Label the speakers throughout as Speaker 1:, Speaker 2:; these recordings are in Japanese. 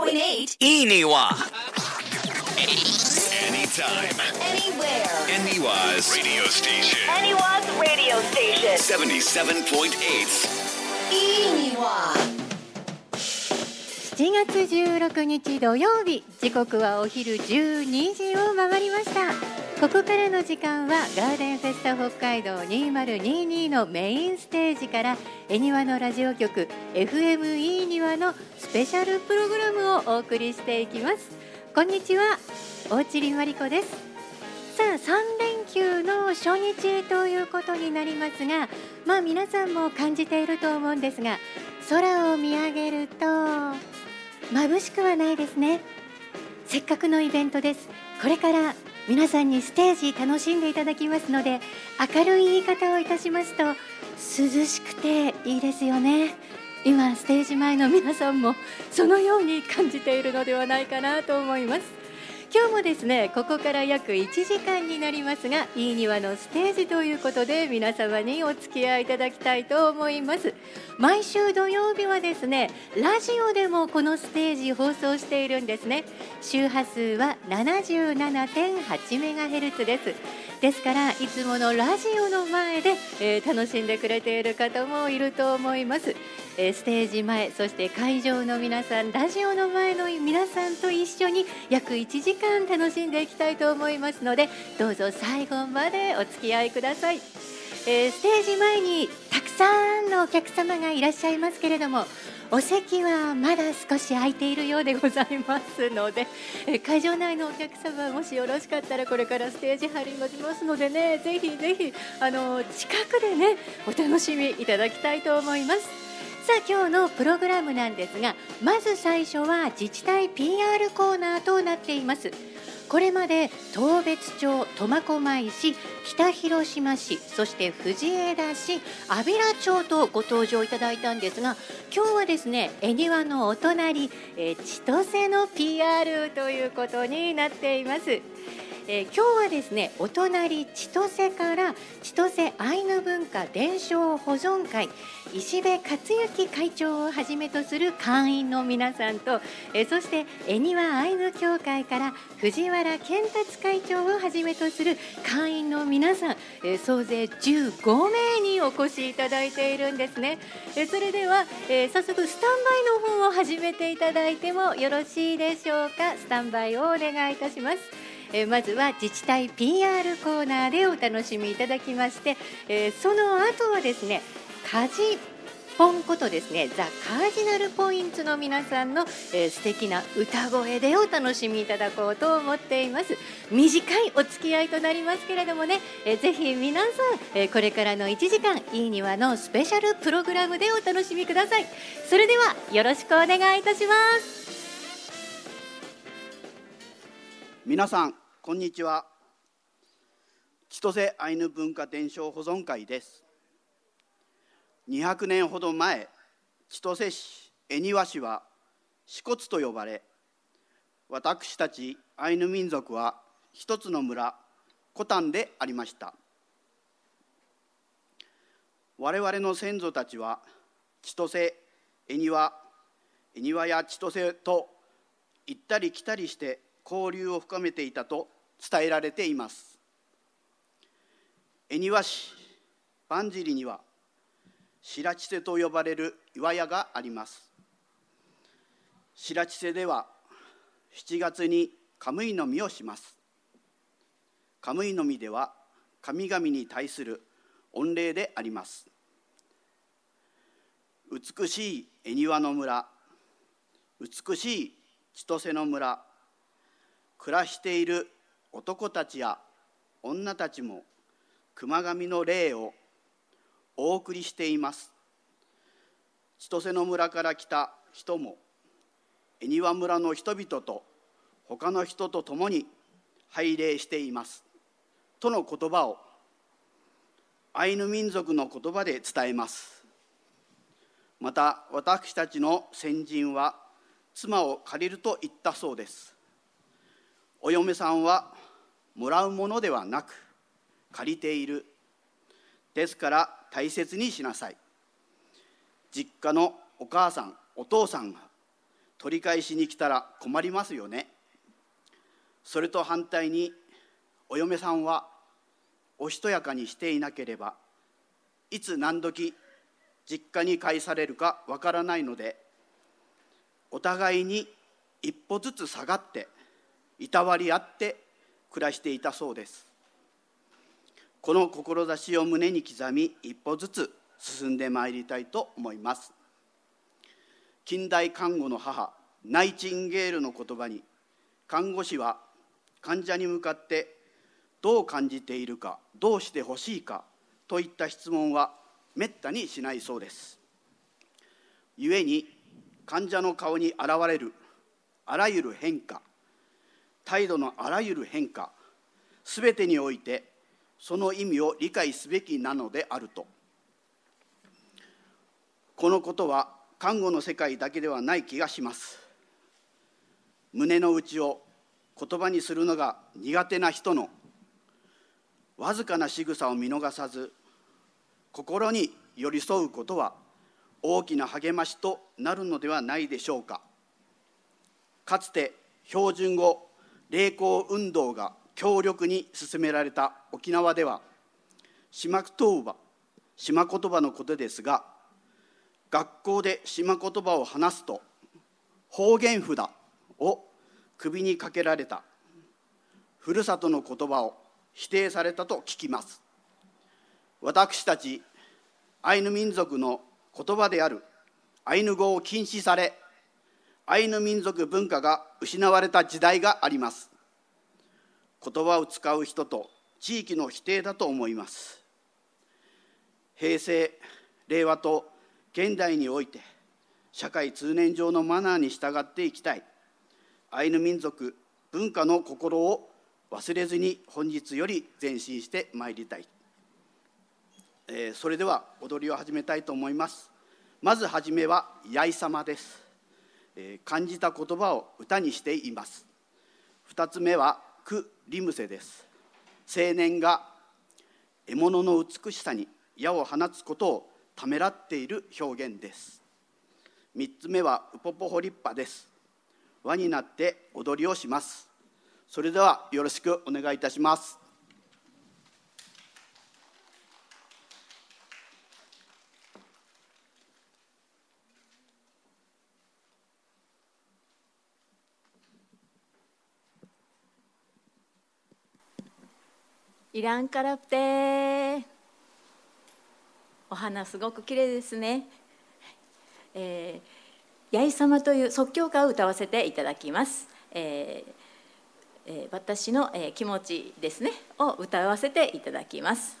Speaker 1: 77.8
Speaker 2: Iniwa.
Speaker 3: Anytime.
Speaker 1: anywhere.
Speaker 3: Aniwa's radio station.
Speaker 1: Anyone's radio station.
Speaker 3: 77.8.
Speaker 1: いいには
Speaker 4: 7月16日土曜日時刻はお昼12時を回りましたここからの時間はガーデンフェスタ北海道2022のメインステージから恵庭のラジオ局 FME 庭のスペシャルプログラムをお送りしていきます。こんにちは大地まりこです。さあ3連休の初日ということになりますがまあ皆さんも感じていると思うんですが空を見上げると眩しくはないですね。せっかくのイベントです。これから皆さんにステージ楽しんでいただきますので明るい言い方をいたしますと涼しくていいですよね。今ステージ前の皆さんもそのように感じているのではないかなと思います。今日もですねここから約1時間になりますがいい庭のステージということで皆様にお付き合いいただきたいと思います。毎週土曜日はですねラジオでもこのステージ放送しているんですね。周波数は77.8メガヘルツです。ですからいつものラジオの前で、えー楽しんでくれている方もいると思います、えステージ前そして会場の皆さんラジオの前の皆さんと一緒に約1時間楽しんでいきたいと思いますのでどうぞ最後までお付き合いください、えーステージ前にたくさんのお客様がいらっしゃいますけれどもお席はまだ少し空いているようでございますので、会場内のお客様もしよろしかったらこれからステージ張りますのでねぜひぜひあの近くでねお楽しみいただきたいと思います。さあ今日のプログラムなんですがまず最初は自治体 PR コーナーとなっていますこれまで当別町苫小牧市北広島市そして藤枝市安平町とご登場いただいたんですが今日はですね恵庭のお隣、え千歳の PR ということになっています。えー今日はですねお隣千歳から千歳アイヌ文化伝承保存会石部克幸会長をはじめとする会員の皆さんと、えそして恵庭アイヌ協会から藤原健達会長をはじめとする会員の皆さん、え総勢15名にお越しいただいているんですね。えそれでは、え早速スタンバイの方を始めていただいてもよろしいでしょうか。スタンバイをお願いいたします。えまずは自治体 PR コーナーでお楽しみいただきまして、えーその後はですねカジポンことですねザ・カージナルポイントの皆さんの、えー素敵な歌声でお楽しみいただこうと思っています。短いお付き合いとなりますけれどもね、えーぜひ皆さん、えーこれからの1時間いい庭のスペシャルプログラムでお楽しみください。それではよろしくお願いいたします。
Speaker 5: 皆さんこんにちは。千歳アイヌ文化伝承保存会です。200年ほど前千歳市恵庭市は支笏と呼ばれ私たちアイヌ民族は一つの村コタンでありました。我々の先祖たちは千歳恵庭恵庭や千歳と行ったり来たりして交流を深めていたと伝えられています。恵庭市万尻には白千瀬と呼ばれる岩屋があります。白千瀬では7月にカムイの実をします。カムイの実では神々に対する御礼であります。美しい恵庭の村美しい千歳の村暮らしている男たちや女たちも熊神の霊をお送りしています。千歳の村から来た人も恵庭村の人々と他の人と共に拝礼しています。との言葉をアイヌ民族の言葉で伝えます。また私たちの先人は妻を借りると言ったそうです。お嫁さんはもらうものではなく借りている。ですから大切にしなさい。実家のお母さんお父さんが取り返しに来たら困りますよね。それと反対にお嫁さんはおしとやかにしていなければいつ何時実家に帰されるかわからないのでお互いに一歩ずつ下がっていたわり合って暮らしていたそうです。この志を胸に刻み一歩ずつ進んでまいりたいと思います。近代看護の母ナイチンゲールの言葉に看護師は患者に向かってどう感じているかどうしてほしいかといった質問はめったにしないそうです。故に患者の顔に現れるあらゆる変化態度のあらゆる変化すべてにおいてその意味を理解すべきなのであると。このことは看護の世界だけではない気がします。胸の内を言葉にするのが苦手な人のわずかな仕草を見逃さず心に寄り添うことは大きな励ましとなるのではないでしょうか。かつて標準語励行運動が強力に進められた沖縄では島言葉島言葉のことですが学校で島言葉を話すと方言札を首にかけられた。ふるさとの言葉を否定されたと聞きます。私たちアイヌ民族の言葉であるアイヌ語を禁止されアイヌ民族文化が失われた時代があります。言葉を使う人と地域の否定だと思います。平成令和と現代において社会通念上のマナーに従っていきたいアイヌ民族文化の心を忘れずに本日より前進してまいりたい、えー、それでは踊りを始めたいと思います。まずはじめは「やいさま」です、えー、感じた言葉を歌にしています。二つ目は「ク・リムセ」です。青年が獲物の美しさに矢を放つことをためらっている表現です。3つ目はウポポホリッパです。輪になって踊りをします。それではよろしくお願いいたします。
Speaker 6: いらんからって。お花すごく綺麗ですね、えー、八重様という即興歌を歌わせていただきます、えーえー、私の、えー、気持ちですね。を歌わせていただきます。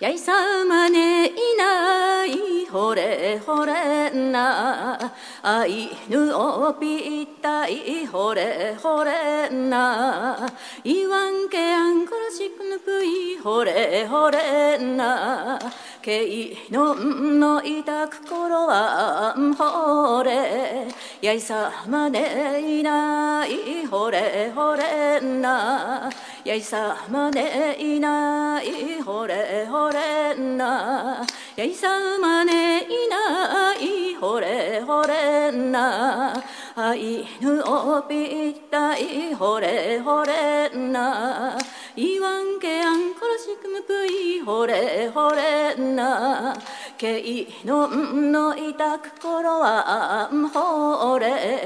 Speaker 6: やいさまねいないほれほれな。あいぬおぴったいほれほれな。いわんけあんこらしくぬぷいほれほれな。けいのんのいたくころはんほれ。やいさまねいないほれほれな。やいさまねいないほれほれな。やいさまねいないほれほれな。あいぬおぴったいほれほれな。いわんけあんころしくむぷいほれほれな。けいのんのいたくころはあんほれ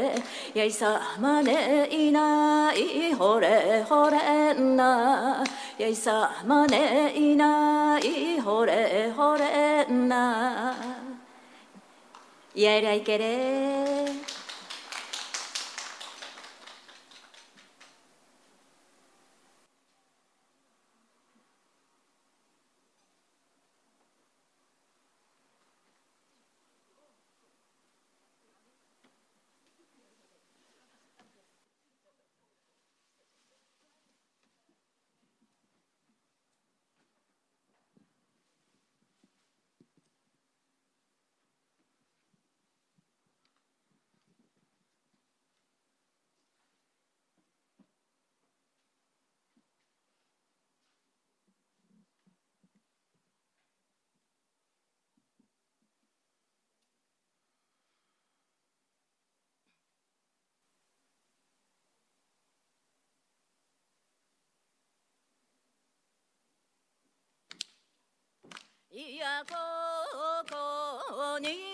Speaker 6: やいさまねいないほれほれんなやいさまねいないほれほれなやいらいけれ
Speaker 2: いやここに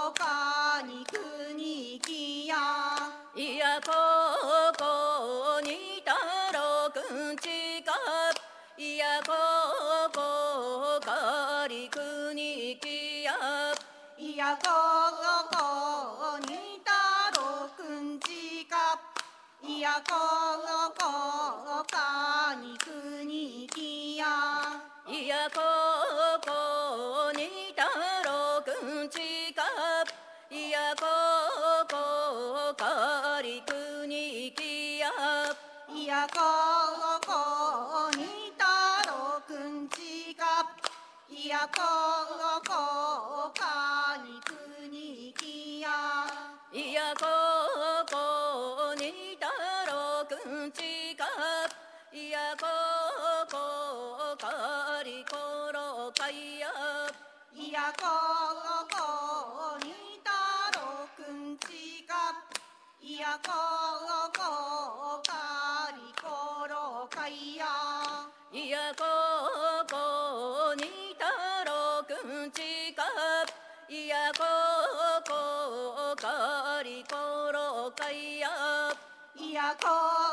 Speaker 2: やこうこ
Speaker 7: うにくきや。いや
Speaker 2: こうこ
Speaker 7: うにたろ
Speaker 2: くんちかいや
Speaker 7: こうこうかりころかいや。
Speaker 2: いやこうこ
Speaker 7: うにたろ
Speaker 2: くんちかいや
Speaker 7: こ
Speaker 2: う call.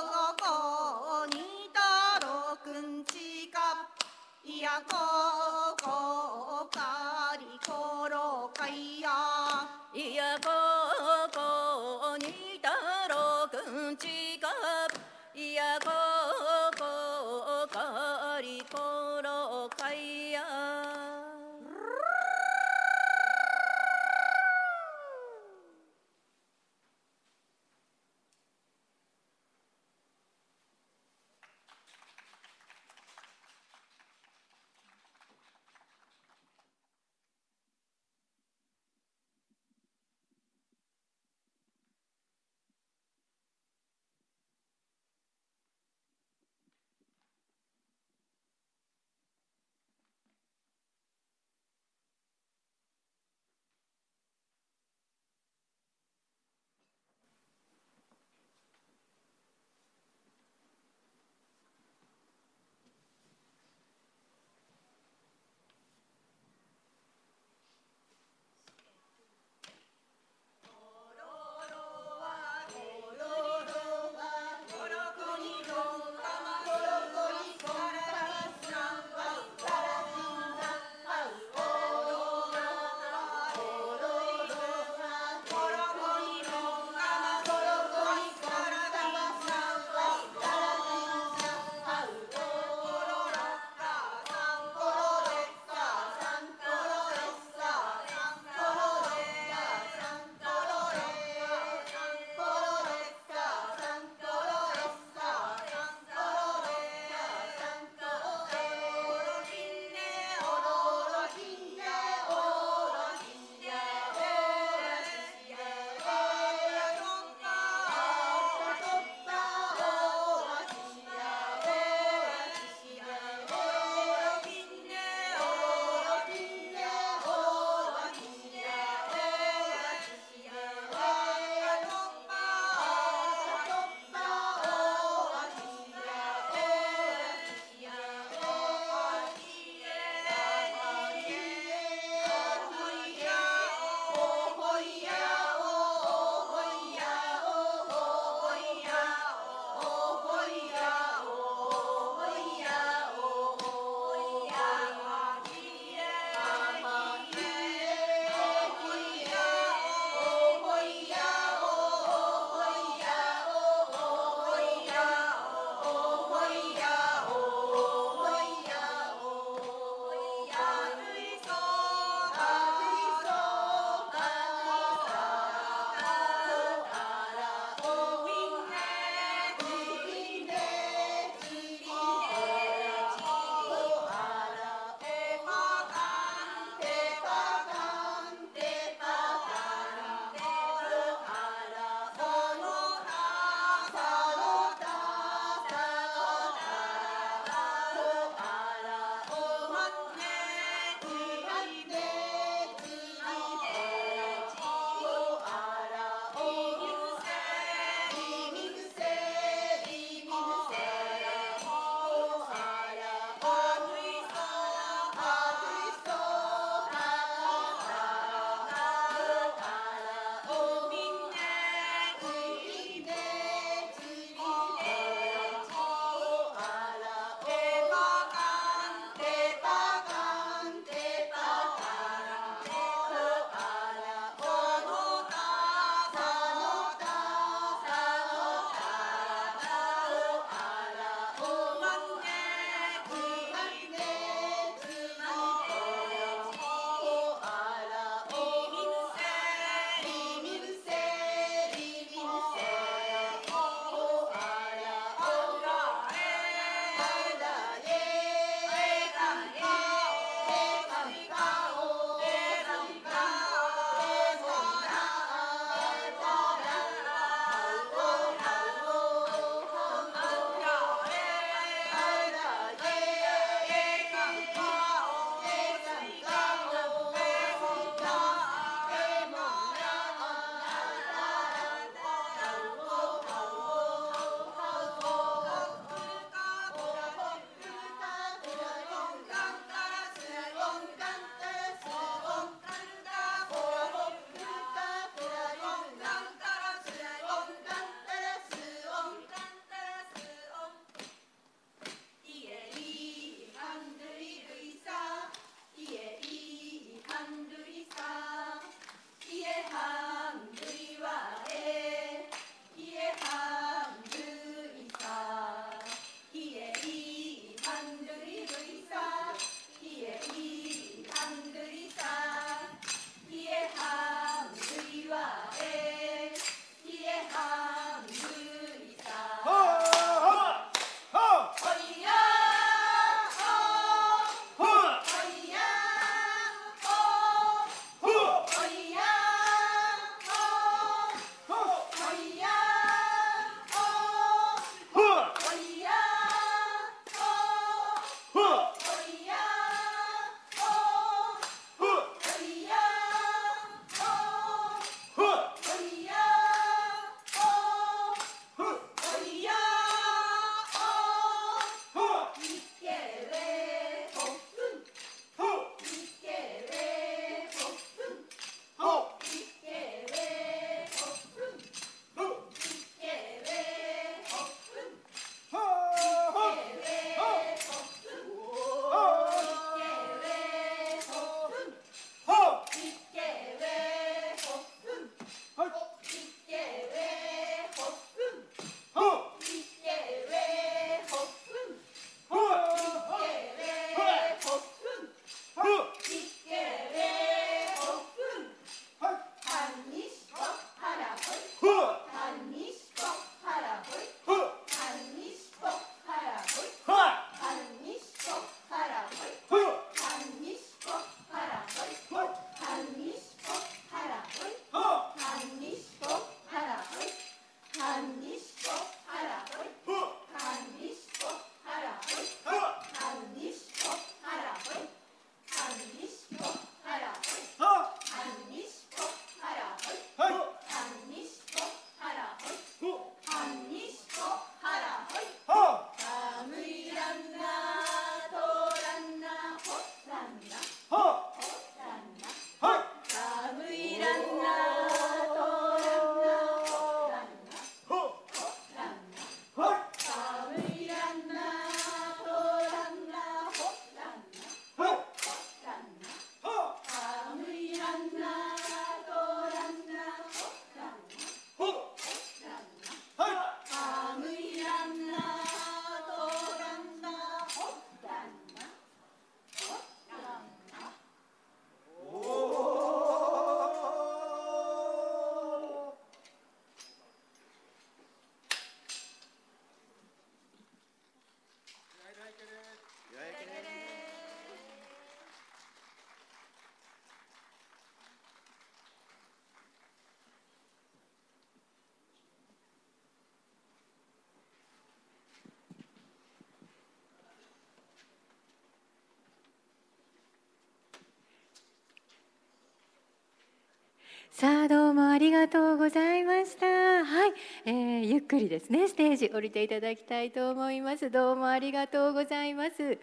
Speaker 4: さあどうもありがとうございました。はい、えー、ゆっくりですねステージ降りていただきたいと思います。どうもありがとうございます。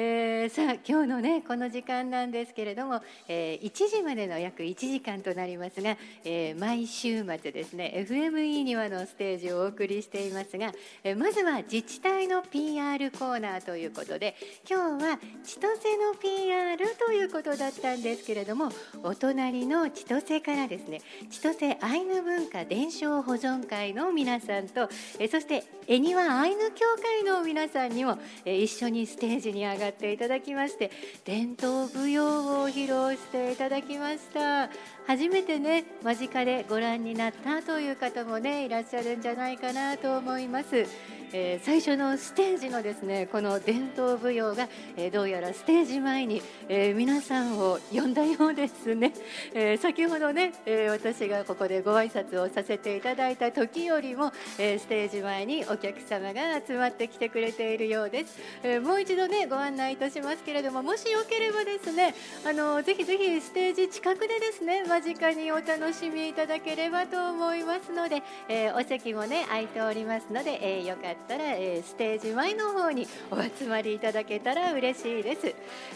Speaker 4: えー、さあ今日のねこの時間なんですけれども、えー、1時までの約1時間となりますが、えー、毎週末ですね FME にはのステージをお送りしていますが、えー、まずは自治体の PR コーナーということで今日は千歳の PR ということだったんですけれどもお隣の千歳からですね千歳アイヌ文化伝承保存会の皆さんと、えー、そして恵庭アイヌ協会の皆さんにも、えー、一緒にステージに上がっていただきまして伝統舞踊を披露していただきました。初めてね間近でご覧になったという方もねいらっしゃるんじゃないかなと思います、えー、最初のステージのですねこの伝統舞踊が、えー、どうやらステージ前に、えー、皆さんを呼んだようですね、え先ほどね、え私がここでご挨拶をさせていただいた時よりも、えステージ前にお客様が集まってきてくれているようです、えもう一度ねご案内いたしますけれどももしよければですねあのぜひぜひステージ近くでですね間近にお楽しみいただければと思いますので、えー、お席もね空いておりますので、えー、よかったら、えー、ステージ前の方にお集まりいただけたら嬉しいです、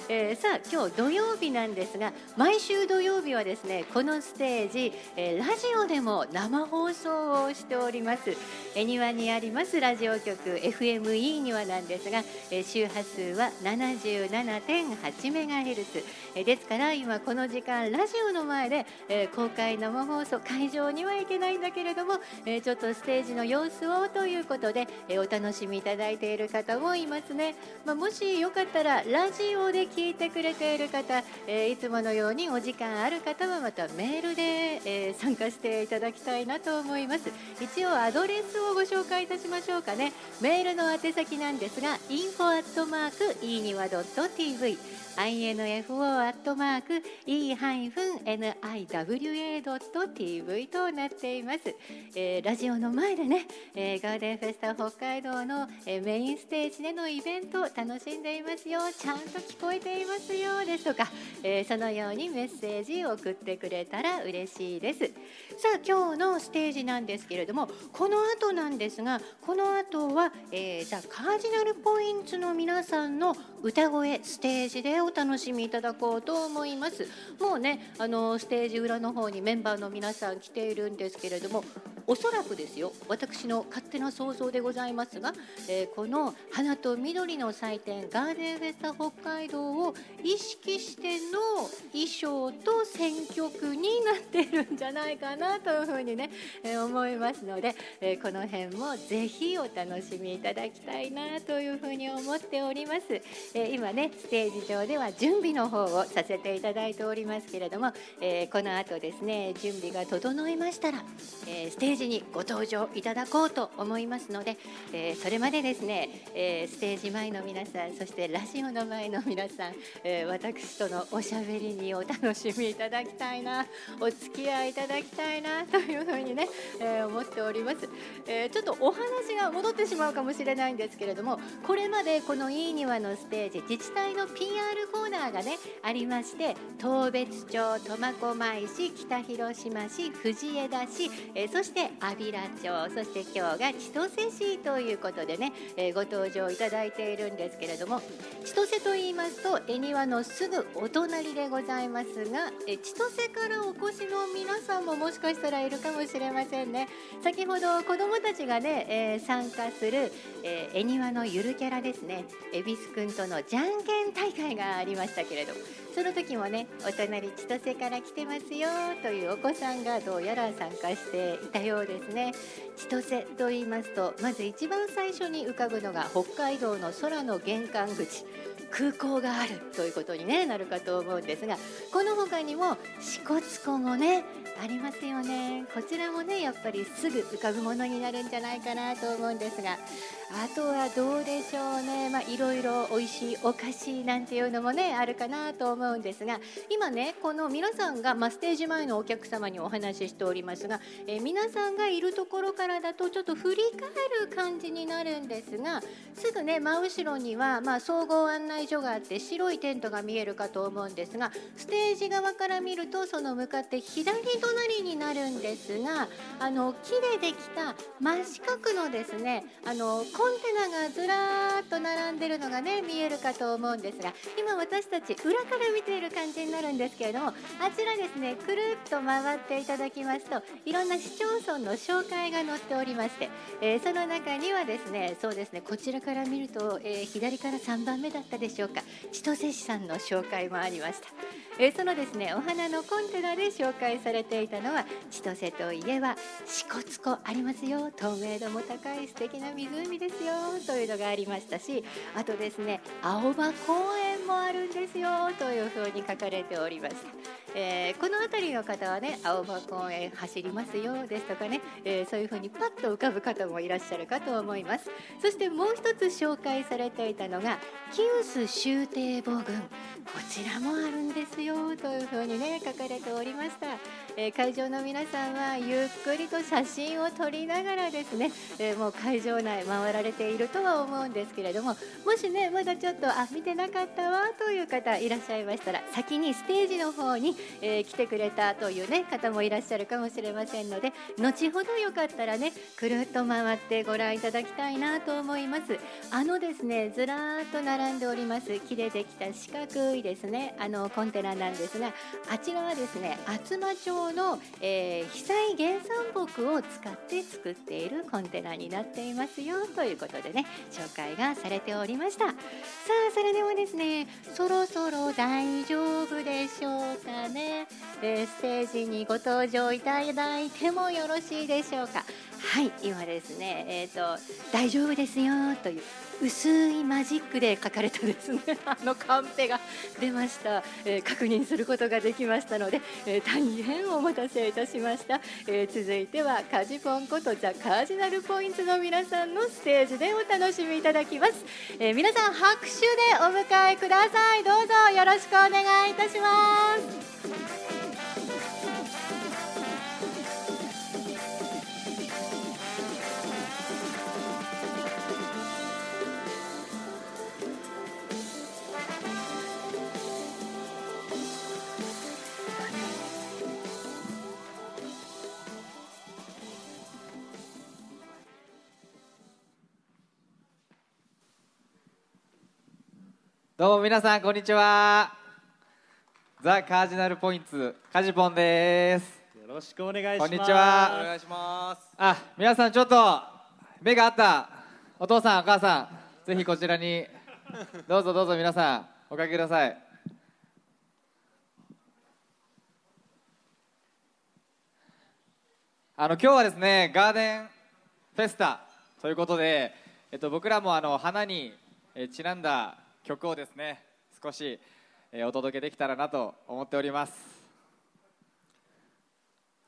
Speaker 4: えさあ今日土曜日なんですが毎週土曜日はですねこのステージ、えラジオでも生放送をしております。恵庭にありますラジオ局 FME にはなんですが、え周波数は77.8メガヘルツ。ですから今この時間ラジオの前で、え公開生放送会場には行けないんだけれども、えちょっとステージの様子をということで、えお楽しみいただいている方もいますね、まあ、もしよかったらラジオで聞いてくれている方、えいつものようにお時間ある方はまたメールで、え参加していただきたいなと思います。一応アドレスをご紹介いたしましょうかね。メールの宛先なんですが info アットマーク e には .tv info アットマーク e-niwa.tv となっています、えー、ラジオの前でね、えー、ガーデンフェスタ北海道の、え、メインステージでのイベント楽しんでいますよ。ちゃんと聞こえていますよですとか、えー、そのようにメッセージを送ってくれたら嬉しいです。さあ今日のステージなんですけれどもこの後なんですがこの後は、えー、ザ・カージナルポイントの皆さんの歌声ステージでお楽しみいただこうと思います。もうねあのステージ裏の方にメンバーの皆さん来ているんですけれどもおそらくですよ。私の勝手な想像でございますが、えー、この花と緑の祭典ガーデンフェスタ北海道を意識しての衣装と選曲になってるんじゃないかなというふうにね、えー、思いますので、えー、この辺もぜひお楽しみいただきたいなというふうに思っております、え今ねステージ上では準備の方をさせていただいておりますけれども、えこの後ですね準備が整いましたら、えステージにご登場いただこうと思いますので、えそれまでですね、えステージ前の皆さんそしてラジオの前の皆さん、え私とのおしゃべりにお楽しみいただきたいなお付き合いいただきたいな というふうにね、え思っております、えちょっとお話が戻ってしまうかもしれないんですけれどもこれまでこの「いい庭」のステージ自治体の PR コーナーがねありまして当別町苫小牧市北広島市藤枝市、えそして安平町そして今日が千歳市ということでね、えご登場いただいているんですけれども千歳と言いますと恵庭のすぐお隣でございますが、え千歳からお越しの皆さんももしかしたらいるかもしれませんね。先ほど子どもたちがね、えー、参加する、えー、恵庭のゆるキャラですね。恵比寿くんとのじゃんけん大会がありましたけれどもその時もねお隣千歳から来てますよというお子さんがどうやら参加していたようですね。千歳と言いますとまず一番最初に浮かぶのが北海道の空の玄関口。空港があるということに、ね、なるかと思うんですがこの他にも支笏湖もねありますよね。こちらもねやっぱりすぐ浮かぶものになるんじゃないかなと思うんですがあとはどうでしょうね。まあいろいろ美味しいお菓子なんていうのもねあるかなと思うんですが今ねこの皆さんが、まあ、ステージ前のお客様にお話ししておりますが、えー、皆さんがいるところからだとちょっと振り返る感じになるんですがすぐね真後ろには、まあ、総合案内会所があって白いテントが見えるかと思うんですがステージ側から見るとその向かって左隣になるんですがあの木でできた真四角のですねあのコンテナがずらーっと並んでるのがね見えるかと思うんですが今私たち裏から見ている感じになるんですけれどもあちらですねくるっと回っていただきますといろんな市町村の紹介が載っておりまして、えーその中にはですねそうですねこちらから見ると、えー左から3番目だったでしょうしょうか？千歳市さんの紹介もありました、えそのですねお花のコンテナで紹介されていたのは千歳といえば支笏湖ありますよ。透明度も高い素敵な湖ですよ。というのがありましたしあとですね青葉公園もあるんですよ。というふうに書かれておりました、えーこの辺りの方はね青葉公園走りますよですとかね、えーそういうふうにパッと浮かぶ方もいらっしゃるかと思います。そしてもう一つ紹介されていたのがキ終帝母群こちらもあるんですよというふうにね書かれておりました、えー会場の皆さんはゆっくりと写真を撮りながらですね、えーもう会場内回られているとは思うんですけれどももしねまだちょっとあ見てなかったわという方いらっしゃいましたら先にステージの方に、えー来てくれたというね方もいらっしゃるかもしれませんので後ほどよかったらねくるっと回ってご覧いただきたいなと思います。あのですねずらーっと並んでおります木でできた四角いですねあのコンテナなんですがあちらはですね厚真町の、えー被災原産木を使って作っているコンテナになっていますよということでね紹介がされておりました。さあそれではですねそろそろ大丈夫でしょうかね、えーステージにご登場いただいてもよろしいでしょうか。はい今ですねえっ、と大丈夫ですよという薄いマジックで書かれたですね。あのカンペが出ました、えー確認することができましたので、えー大変お待たせいたしました、えー続いてはカジポンことザ・カージナルポイントの皆さんのステージでお楽しみいただきます、えー皆さん拍手でお迎えください。どうぞよろしくお願いいたします。
Speaker 8: どうも皆さんこんにちは。ザ・カージナルポイントカジポンです。
Speaker 9: よろしくお願いします。
Speaker 8: こんにちは。
Speaker 9: お願いします。
Speaker 8: あ皆さんちょっと目があった。お父さんお母さんぜひこちらに。どうぞどうぞ皆さんおかけください。あの今日はですねガーデンフェスタということで、えっと、僕らもあの花にえーちなんだ曲をですね少し、えーお届けできたらなと思っております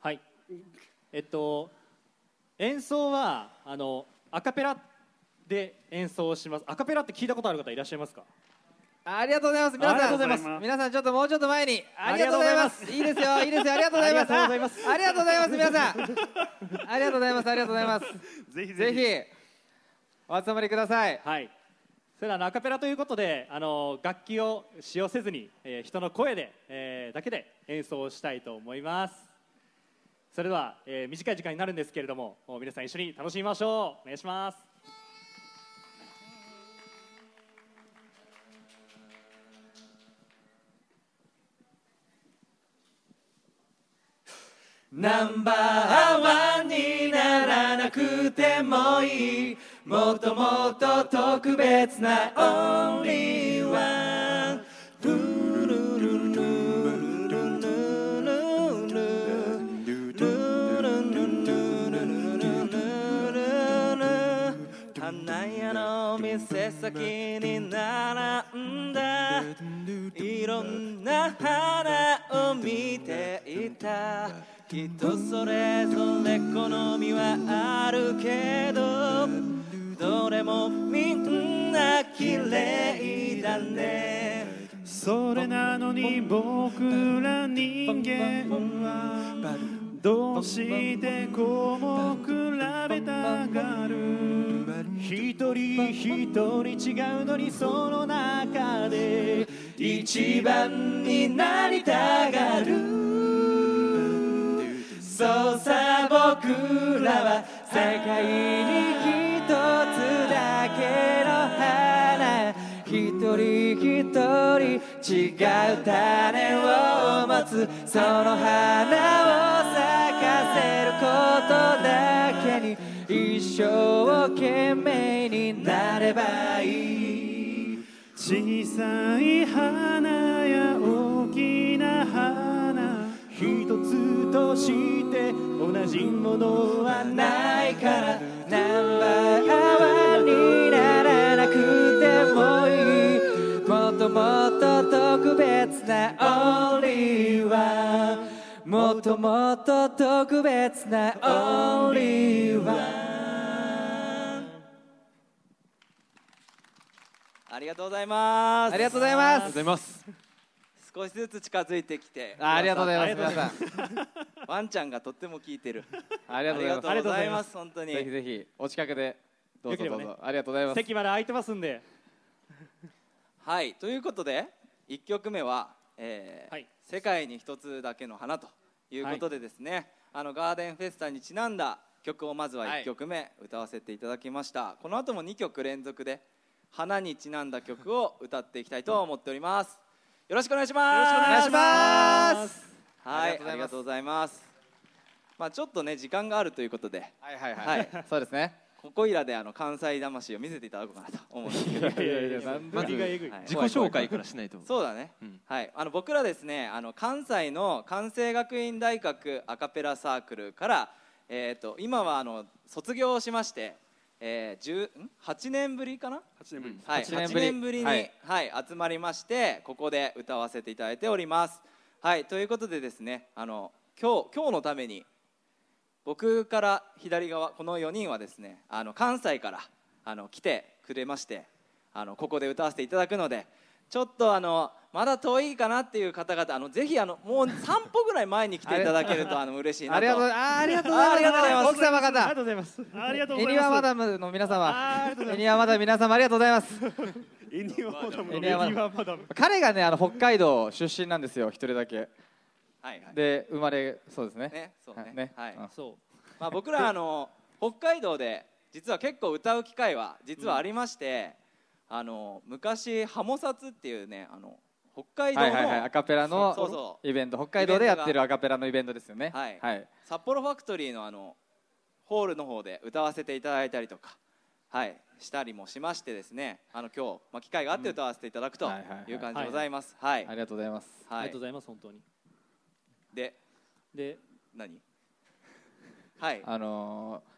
Speaker 9: はい。えっと演奏はあのアカペラで演奏します。アカペラって聞いたことある方いらっしゃいますか？
Speaker 8: ありがとうございます。皆さん、
Speaker 9: ありがとうございます
Speaker 8: 皆さんちょっともうちょっと前に。あ
Speaker 9: あ
Speaker 8: りがとうございます。
Speaker 9: い
Speaker 8: いいですよ、いいですよ、ありがとうございます。
Speaker 9: ありがとうございます、
Speaker 8: 皆さん。ありがとうございます、ありがとうございます。
Speaker 9: ぜひ
Speaker 8: ぜひ。お集まりください。
Speaker 9: はい。それではアカペラということであの楽器を使用せずに、えー人の声で、えーだけで演奏したいと思います。それでは、えー短い時間になるんですけれども皆さん一緒に楽しみましょう。お願いします。ナンバーワンにならなくてもいい。もっともっと特別なオンリーワン。ルルルルル花屋の店先に並んだいろんな花を見ていた人それぞれ好みはあるけどどれもみんな綺麗だね。
Speaker 10: それなのに僕ら人間はどうしてこうも比べたがる。一人一人違うのにその中で一番になりたがる。そうさ僕らは世界に一つだけの花一人一人違う種を持つその花を咲かせることだけに一生懸命になればいい。小さい花やとして同じものはないからナンバーワンにならなくてもいい。もっともっと特別な Only One もっともっと特別な Only One
Speaker 9: ありがとうございます。
Speaker 8: ありがとうございます。
Speaker 11: ありがとうございます
Speaker 9: 少しずつ近づいてきて
Speaker 8: あありがとうございます皆さん。
Speaker 9: ワンちゃんがとっても聞いてる。
Speaker 8: ありがとうございます。
Speaker 9: ありがとうございます本当に。
Speaker 8: ぜひぜひお近くでどうぞどうぞ、
Speaker 10: ね
Speaker 8: ありがとうございます。
Speaker 10: 席まで空いてますんで。
Speaker 9: はいということで1曲目は、えー
Speaker 10: はい。
Speaker 9: 世界に一つだけの花」ということでですね、あのガーデンフェスタにちなんだ曲をまずは1曲目歌わせていただきました、この後も2曲連続で花にちなんだ曲を歌っていきたいと思っておりますよろしくお願いします。
Speaker 8: よろしくお願いします。
Speaker 9: はい。
Speaker 8: ありがとうございます。
Speaker 9: ます。まあちょっとね時間があるということで。
Speaker 8: はいはいはい、
Speaker 9: はい。
Speaker 8: そうですね。
Speaker 9: ここいらであの関西魂を見せていただこうかなと思うんですけど。
Speaker 8: いやいやなんで
Speaker 10: 振りがえぐい。
Speaker 9: はい。
Speaker 11: 自己紹介からしないと。
Speaker 9: そうだね、
Speaker 11: うん。
Speaker 9: はい、あの僕らですねあの関西の関西学院大学アカペラサークルから、えー、と今はあの卒業しまして、えー、10ん？8年ぶりかな、
Speaker 11: 8年ぶり。
Speaker 9: はい、
Speaker 8: 8
Speaker 9: 8
Speaker 8: 年ぶり
Speaker 9: に、
Speaker 8: は
Speaker 9: はいい集まりましてここで歌わせていただいております。はい、ということでですねあの今日今日のために僕から左側この4人はですねあの関西からあの来てくれましてあのここで歌わせていただくのでちょっとあのまだ遠いかなっていう方々あのぜひあのもう3歩ぐらい前に来ていただけるとあの嬉しいなと。
Speaker 8: ありがとう。ありがとうございます。
Speaker 9: ありがとうございます。
Speaker 8: 奥様
Speaker 10: ありがと
Speaker 8: 方
Speaker 10: うございます。ありがとうご
Speaker 8: エ
Speaker 10: ざいます。
Speaker 8: ニワマダムの皆様エニワマダム皆様ありがとうございます。
Speaker 10: エニワマダムの
Speaker 8: エニワマ
Speaker 10: エニワマダム。
Speaker 8: 彼がねあの北海道出身なんですよ一人だけ。
Speaker 9: はいはい。
Speaker 8: で生まれそうですね。
Speaker 9: ねそうね。
Speaker 8: ね
Speaker 9: はい。
Speaker 8: うん。
Speaker 10: そう。
Speaker 9: まあ、僕らあの北海道で実は結構歌う機会は実はありまして、あの昔ハモサツっていうねあの北海道の、
Speaker 8: はいはいはいアカペラの
Speaker 9: そうそ
Speaker 8: イベント北海道でやってるアカペラのイベントですよね。
Speaker 9: はい。
Speaker 8: はい。
Speaker 9: 札幌ファクトリーのあのホールの方で歌わせていただいたりとか、はい、したりもしましてですね。あの今日、まあ、機会があって歌わせていただくと
Speaker 8: い
Speaker 9: う感じでございます。はい。
Speaker 8: ありがとうございます。
Speaker 9: はい。
Speaker 10: ありがとうございます本当に。
Speaker 9: で
Speaker 10: で
Speaker 9: 何？はい。
Speaker 8: あのー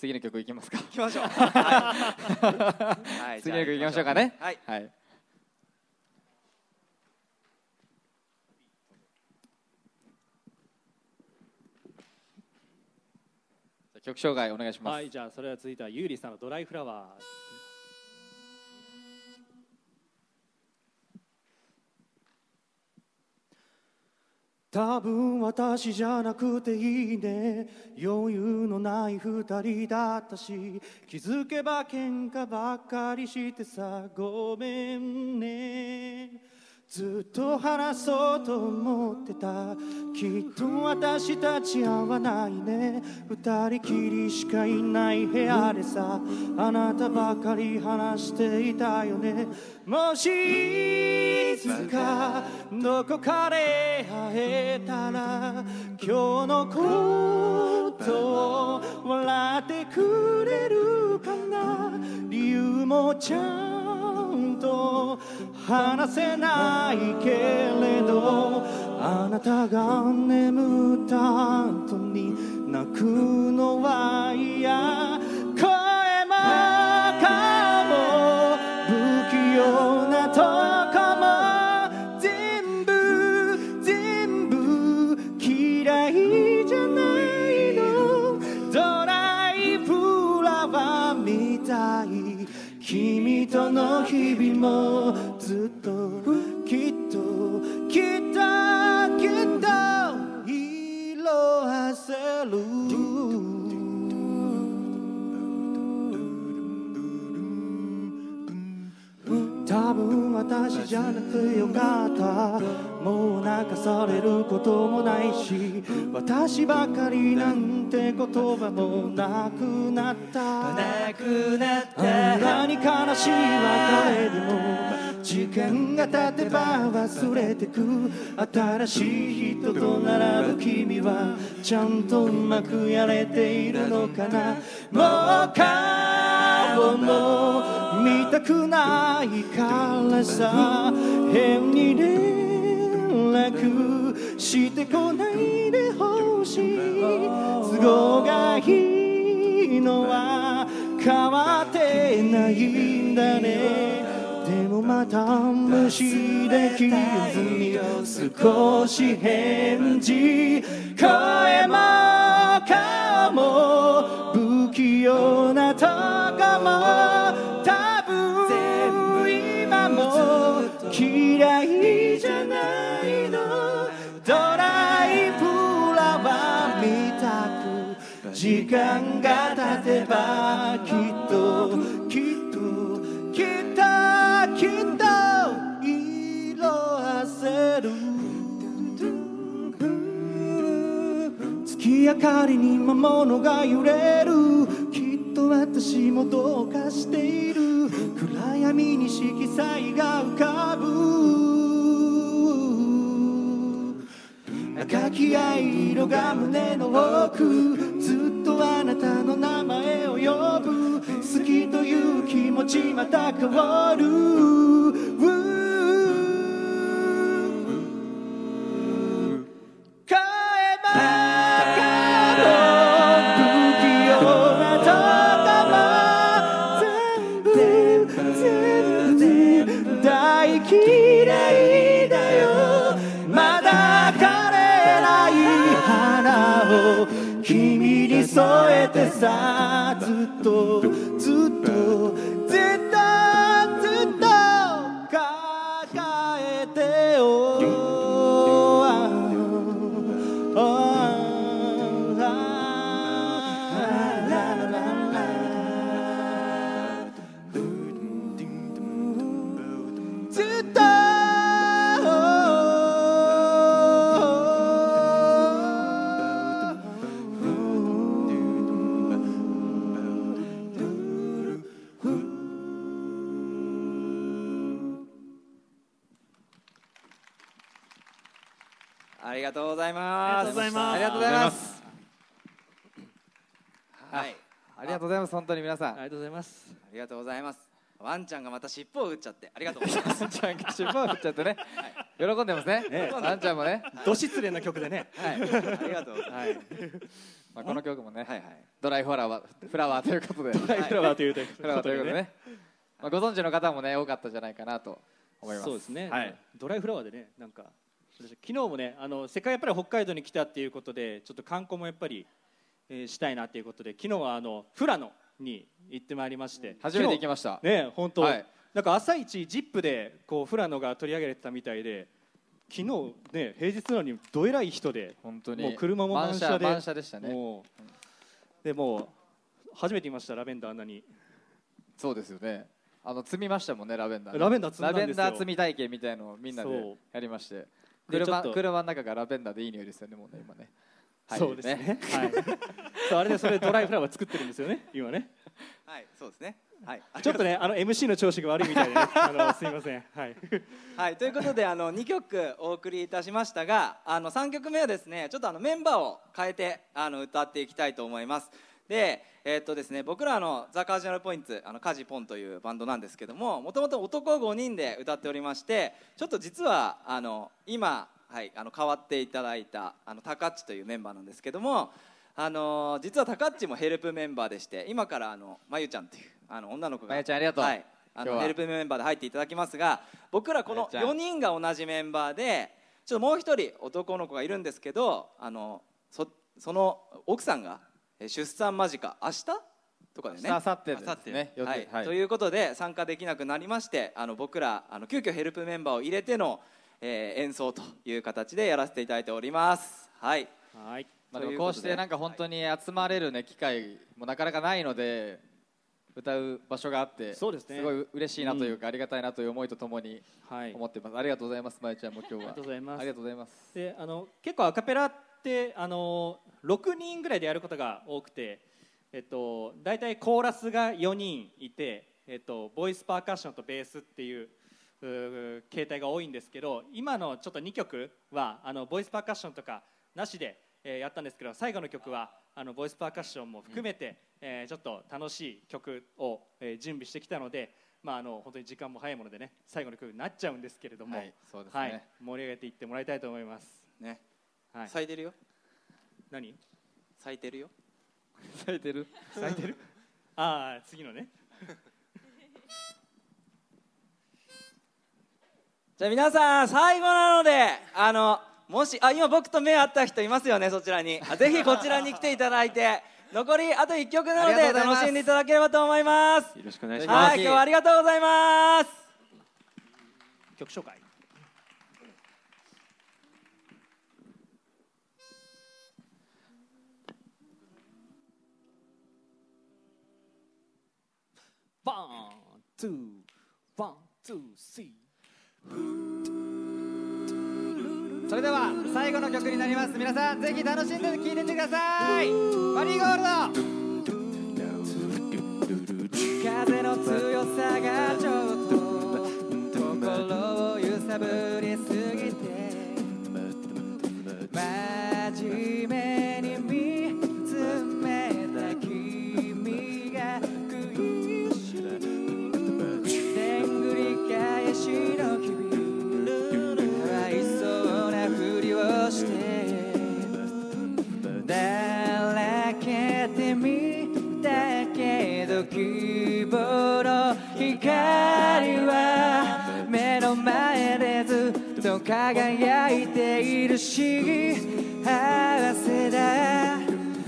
Speaker 8: 次の曲いきますか。
Speaker 9: 行きましょう。はい。はい。
Speaker 8: 次の曲いきましょうかね。
Speaker 9: はい。
Speaker 8: はい。じゃあ曲紹介お願いします、
Speaker 10: はい。じゃあそれでは続いてはゆうりさんのドライフラワー多分私じゃなくていいね。余裕のない二人だったし気づけば喧嘩ばっかりしてさ。ごめんね。ずっと話そうと思ってた。きっと私たち合わないね。二人きりしかいない部屋でさ。あなたばかり話していたよね。もしいつかどこかで会えたら今日のことを笑ってくれるかな。理由もちゃんと話せない。ないけれどあなたが眠った後に泣くのは嫌。声も顔も不器用なとこも全部全部嫌いじゃないの。ドライフラワーみたい。君との日々もずっと私じゃなくよかった。もう泣かされることもないし私ばかりなんて言葉もなくなった。
Speaker 9: なくなっ
Speaker 10: あんなに悲しい別れでも時間が経てば忘れてく。新しい人と並ぶ君はちゃんとうまくやれているのかな。もう顔も見たくないからさ。変に連絡してこないでほしい。都合がいいのは変わってないんだね。でもまた無視できずに少し返事。声も顔も。不器用なとこも嫌いじゃないの。ドライフラワーみたく。時間が経てばきっときっときっときっと色あせる。月明かりに魔物が揺れる。私もどうかしている。暗闇に色彩が浮かぶ。赤き藍色が胸の奥。ずっとあなたの名前を呼ぶ。好きという気持ちまた変わる。
Speaker 9: ちゃんがまた尻尾を打っちゃってありがとうございます。
Speaker 8: ワンちゃんが尻尾を打っちゃってね。喜んでますね。
Speaker 10: ね。
Speaker 8: ワンちゃんもね。
Speaker 10: ど失礼な曲でね。
Speaker 9: はい。ありがとうございます。
Speaker 8: はい。まあこの曲もねドライフラワーフラワーということで。
Speaker 10: ドライフラワーという
Speaker 8: フラワーということでね。まあご存知の方もね多かったんじゃないかなと思います。
Speaker 10: そうですね、
Speaker 8: はい。
Speaker 10: ドライフラワーでねなんか私昨日もねあの世界やっぱり北海道に来たっていうことでちょっと観光もやっぱり、えーしたいなっていうことで昨日はあの富良野に行ってまいりまして。
Speaker 8: 初めて行きました。
Speaker 10: ね本当、
Speaker 8: はい。
Speaker 10: なんか朝一ジップでこう富良野が取り上げられてたみたいで昨日ね平日なのにどえらい人で
Speaker 8: 本当に
Speaker 10: もう車も満車で
Speaker 8: 満車でしたね。
Speaker 10: もうでもう初めて見ましたラベンダーあんなに。
Speaker 8: そうですよね。あの積みましたもんねラベンダーね。
Speaker 10: ラベンダー積んだんですよ。
Speaker 8: ラベンダー積み体験みたいのをみんなでやりまして。車車の中がラベンダーでいい匂いですよねもうね今ね
Speaker 10: そうですね。はい。そうあれでそれドライフラワー作ってるんですよね。今ね。
Speaker 9: はいそうですね。はい。
Speaker 10: ちょっとねあの MC の調子が悪いみたいで、ね、あのすいません。はい。
Speaker 9: はい、ということであの2曲お送りいたしましたがあの3曲目はですねちょっとあのメンバーを変えてあの歌っていきたいと思います。でえーっとですね僕らあのザ・カージナルポインツあのカジポンというバンドなんですけどももともと男5人で歌っておりましてちょっと実はあの今、はい、あの変わっていただいたあのタカッチというメンバーなんですけどもあの実はタカッチもヘルプメンバーでして今からあのまゆちゃんというあの女の子が
Speaker 8: まゆちゃんありがとう。
Speaker 9: はい、あのヘルプメンバーで入っていただきますが僕らこの
Speaker 8: まゆちゃん。
Speaker 9: 4人が同じメンバーでちょっともう一人男の子がいるんですけどあのそその奥さんがえー出産間近明日？とかでね。
Speaker 8: 明後日ですね。
Speaker 9: はい。
Speaker 8: はい。
Speaker 9: ということで参加できなくなりましてあの僕らあの急遽ヘルプメンバーを入れての、えー演奏という形でやらせていただいております。はい。
Speaker 10: はい。
Speaker 8: まあ、でもこうしてなんか本当に集まれるね機会もなかなかないので歌う場所があって
Speaker 12: そうですね。
Speaker 8: ごい嬉しいなというか、ありがたいなという思いとともに
Speaker 12: はい。
Speaker 8: 思ってます、ありがとうございます。まゆちゃんも今日は。
Speaker 12: ありがとうございます。
Speaker 8: ありがとうございます。
Speaker 12: であの結構アカペラってあの6人ぐらいでやることが多くて、えっと、大体コーラスが4人いて、えっと、ボイスパーカッションとベースっていう形態が多いんですけど今のちょっと2曲はあのボイスパーカッションとかなしで、えーやったんですけど最後の曲はあのボイスパーカッションも含めて、えーちょっと楽しい曲を、えー準備してきたので、まあ、あの本当に時間も早いものでね最後の曲になっちゃうんですけれども、
Speaker 8: はいそうですね。
Speaker 12: はい盛り上げていってもらいたいと思います。
Speaker 9: ね。
Speaker 12: はい、
Speaker 9: 咲いてるよ。
Speaker 12: 何？
Speaker 9: 咲いてるよ。
Speaker 8: 咲いてる？
Speaker 12: 咲いてる？ああ次のね
Speaker 9: じゃあ皆さん最後なのであのもしあ今僕と目合った人いますよねそちらに。あぜひこちらに来ていただいて。残りあと1曲なので楽しんでいただければと思います。
Speaker 13: よろしくお願いします。
Speaker 9: はい今日はありがとうございます。
Speaker 12: 曲紹介。One, two, one, two, three
Speaker 8: それでは最後の曲になります。皆さんぜひ楽しんで聴いてってください。マリーゴールド。
Speaker 14: 風の強さがちょっと心を揺さぶり希望の光は目の前でずっと輝いているし合わせだ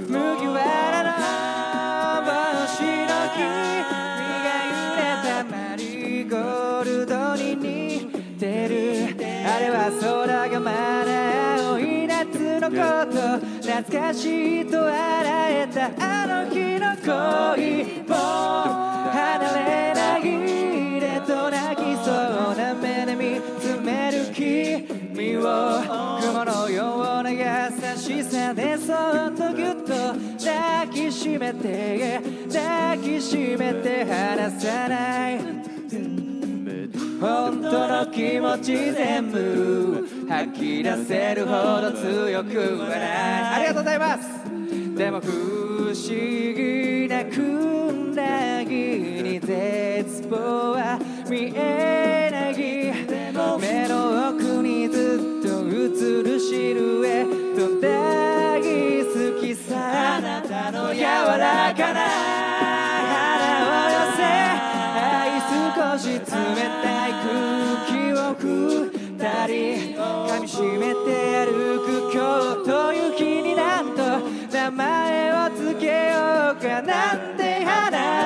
Speaker 14: 麦わらの帽子の木身が揺れたマリゴールドに似てる。あれは空がまだ青い夏のこと懐かしいと笑えたあの日の恋も離れないでと泣きそうな目で見つめる君を雲のような優しさでそっとぎゅっと抱きしめて抱きしめて離さない。本当の気持ち全部吐き出せるほど強くはない。ありがとうございます。でも不思議なくに絶望は見えない目の奥にずっと映るシルエット大好きさあなたの柔らかな腹を寄せ愛少し冷たい空気を二人噛みしめて歩く今日という日になんと名前をつけようかなんて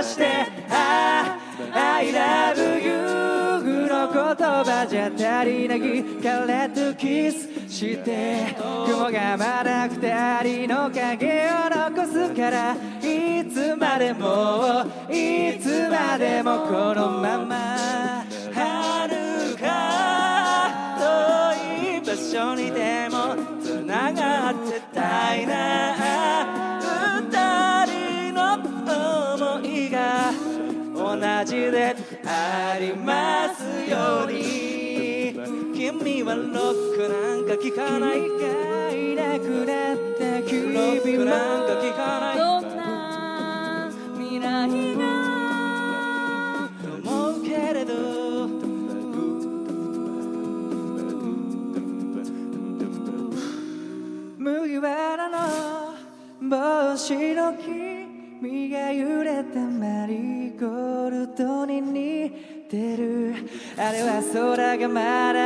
Speaker 14: してああ I love you の言葉じゃ足りない。彼とキスして雲がまだ二人の影を残すからいつまでもいつまでもこのまま遥か遠い場所にでも繋がってたいな。ありますように君はロックなんか聞かないかいなくな？った君ロックな？んか聞かな？い
Speaker 4: どんな未来が
Speaker 14: 思うけれど麦わらの帽子の君が揺れたマリーゴールドに似てる。あれは空がまだ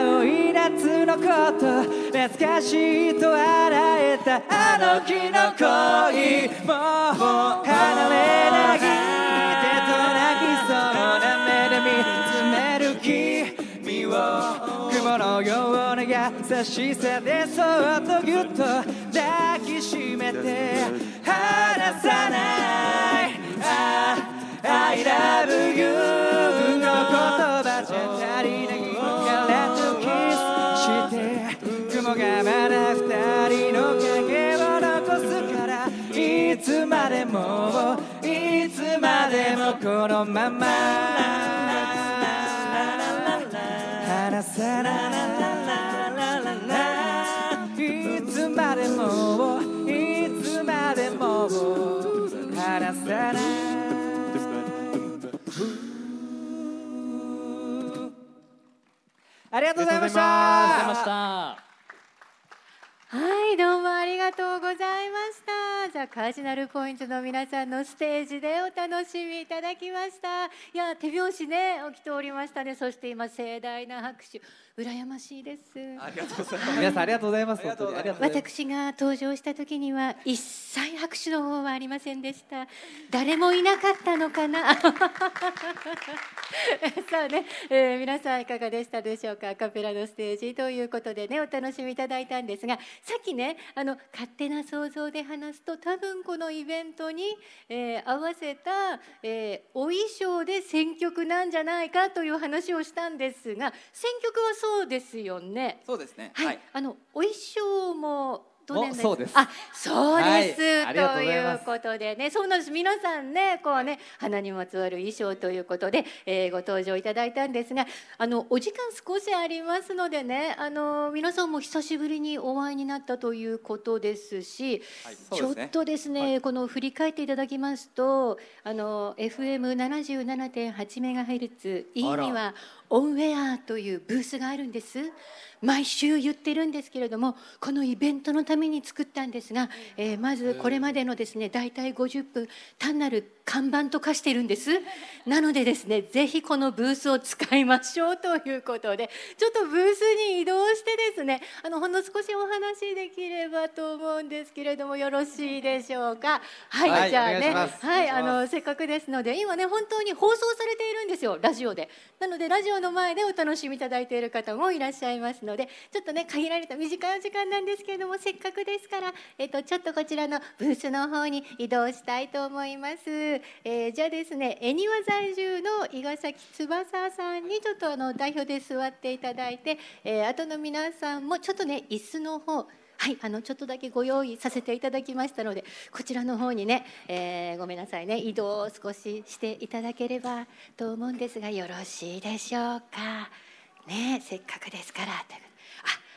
Speaker 14: 青い夏のこと。懐かしいと笑えた。あの日の恋。もう離れない手と泣きそうな目で見。つめる君を雲のような優しさでそっとぎゅっと抱きしめて。離さない。I love you. の言葉じゃ足りないからとキスして雲がまだ二人の影を残すからいつまでもいつまでもこのまま。離さない。つまでもいつまでも離さない。ありがとうございました。
Speaker 4: はいどうもありがとうございました。じゃあカージナルポイントの皆さんのステージでお楽しみいただきました。いや手拍子ね起きておりましたね。そして今盛大な拍手。羨ましいです。
Speaker 8: ありがとうございます。皆さんありがとうございます。本当にありがとうございます。
Speaker 4: 私が登場した時には一切拍手の方はありませんでした。誰もいなかったのかな さあね、えー皆さんいかがでしたでしょうか？アカペラのステージということでねお楽しみいただいたんですがさっきねあの勝手な想像で話すと多分このイベントに、えー合わせた、えーお衣装で選曲なんじゃないかという話をしたんですが選曲はそうですよね。
Speaker 8: そうですね。
Speaker 4: はい、あのお衣装もどの辺
Speaker 8: おそうです。
Speaker 4: あ、そうです、
Speaker 8: はいと
Speaker 4: いうことでね、そうなんです。皆さんね、こうね、花にまつわる衣装ということで、えーご登場いただいたんですが、あのお時間少しありますのでね、あの皆さんも久しぶりにお会いになったということですし、ちょっとですね、この振り返っていただきますと、あの FM 77.8メガヘルツ E にはオンウェアというブースがあるんです。毎週言ってるんですけれどもこのイベントのために作ったんですが、えーまずこれまでのですね大体50分単なる看板と化してるんです。なのでですねぜひこのブースを使いましょうということでちょっとブースに移動してですねあのほんの少しお話できればと思うんですけれどもよろしいでしょうか？はい、
Speaker 8: はい
Speaker 4: じゃあねはいあのせっかくですので今ね本当に放送されているんですよラジオで。なのでラジオの前でお楽しみいただいている方もいらっしゃいますのでちょっとね限られた短いお時間なんですけれどもせっかくですから、えっとちょっとこちらのブースの方に移動したいと思います、えーじゃあですね恵庭在住の伊賀崎翼さんにちょっとあの代表で座っていただいて、えー、後の皆さんもちょっとね椅子の方はい、あのちょっとだけご用意させていただきましたのでこちらの方にね、えーごめんなさいね移動を少ししていただければと思うんですがよろしいでしょうか。ねせっかくですからという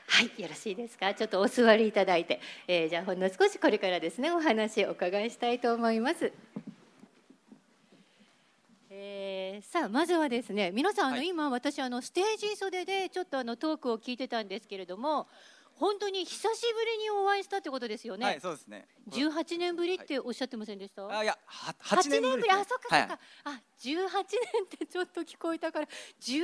Speaker 4: はいよろしいですか？ちょっとお座りいただいて、えーじゃあほんの少しこれからですねお話お伺いしたいと思います。えーさあまずはですね皆さんあの、今私あのステージ袖でちょっとあのトークを聞いてたんですけれども本当に久しぶりにお会いしたってことですよね。
Speaker 9: はい、そうですね。
Speaker 4: 18年ぶりっておっしゃってませんでした、
Speaker 9: あ、いや、は
Speaker 4: 8
Speaker 9: 8年ぶりね。
Speaker 4: あそっかそっか、
Speaker 9: はい。
Speaker 4: あ18年ってちょっと聞こえたから18年